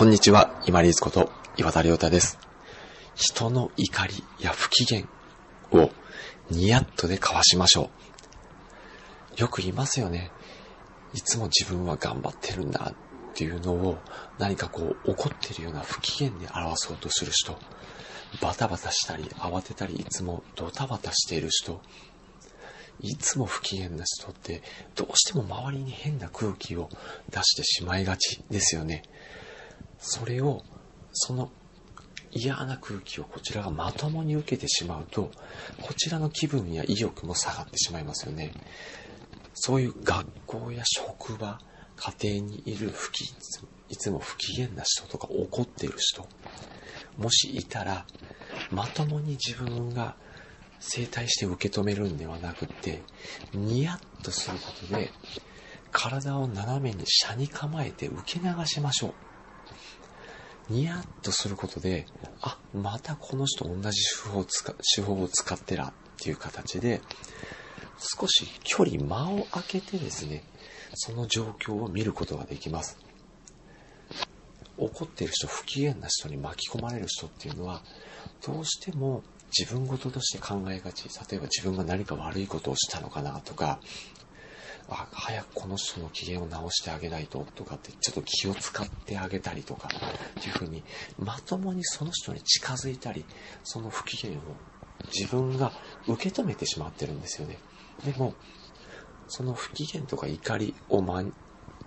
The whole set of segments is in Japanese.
こんにちは、今リーズこと岩田亮太です。人の怒りや不機嫌をニヤッとで交わしましょう。よく言いますよね。いつも自分は頑張ってるんだっていうのを何かこう怒ってるような不機嫌で表そうとする人。バタバタしたり慌てたりいつもドタバタしている人。いつも不機嫌な人ってどうしても周りに変な空気を出してしまいがちですよね。それを、その嫌な空気をこちらがまともに受けてしまうと、こちらの気分や意欲も下がってしまいますよね。そういう学校や職場、家庭にいる不機、いつも不機嫌な人とか怒っている人、もしいたら、まともに自分が整体して受け止めるんではなくて、ニヤッとすることで、体を斜めに斜に構えて受け流しましょう。ニヤッとすることで、あ、またこの人同じ手法を使手法を使ってらっていう形で、少し距離、間を空けてですね、その状況を見ることができます。怒っている人、不機嫌な人に巻き込まれる人っていうのは、どうしても自分事として考えがち。例えば自分が何か悪いことをしたのかなとか、あ、早くこの人の機嫌を直してあげないととかってちょっと気を使ってあげたりとかっていうふうにまともにその人に近づいたりその不機嫌を自分が受け止めてしまってるんですよね。でもその不機嫌とか怒りを目の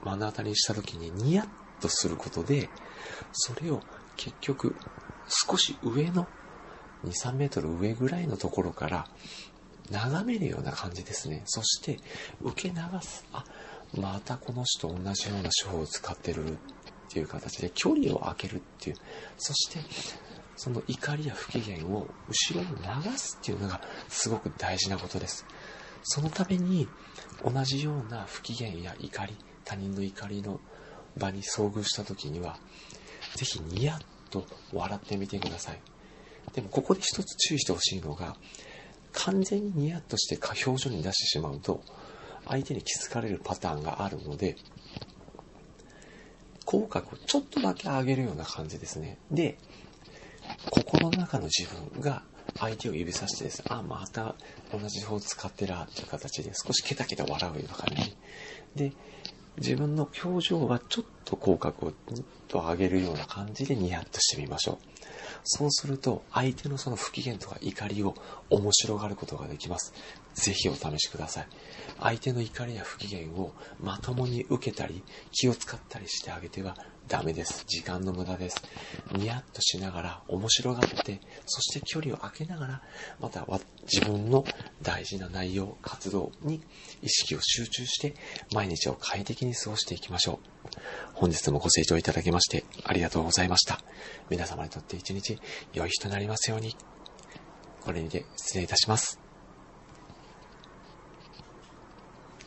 当たりにした時にニヤッとすることでそれを結局少し上の2、3メートル上ぐらいのところから眺めるような感じですね。そして、受け流す。あ、またこの人同じような手法を使ってるっていう形で距離を空けるっていう。そして、その怒りや不機嫌を後ろに流すっていうのがすごく大事なことです。そのために同じような不機嫌や怒り、他人の怒りの場に遭遇した時には、ぜひニヤッと笑ってみてください。でもここで一つ注意してほしいのが、完全にニヤッとして表情に出してしまうと、相手に気づかれるパターンがあるので、口角をちょっとだけ上げるような感じですね。で、心の中の自分が相手を指さしてですね、あ、また同じ方使ってらっていう形で少しケタケタ笑うような感じ。で、自分の表情はちょっと口角をと上げるような感じでニヤッとしてみましょう。そうすると、相手のその不機嫌とか怒りを面白がることができます。ぜひお試しください。相手の怒りや不機嫌をまともに受けたり、気を使ったりしてあげてはダメです。時間の無駄です。ニヤッとしながら面白がって、そして距離を空けながら、また自分の大事な内容、活動に意識を集中して、毎日を快適に過ごしていきましょう。本日もご清聴いただきましてありがとうございました。皆様にとって一日良い日となりますように。これにて失礼いたします。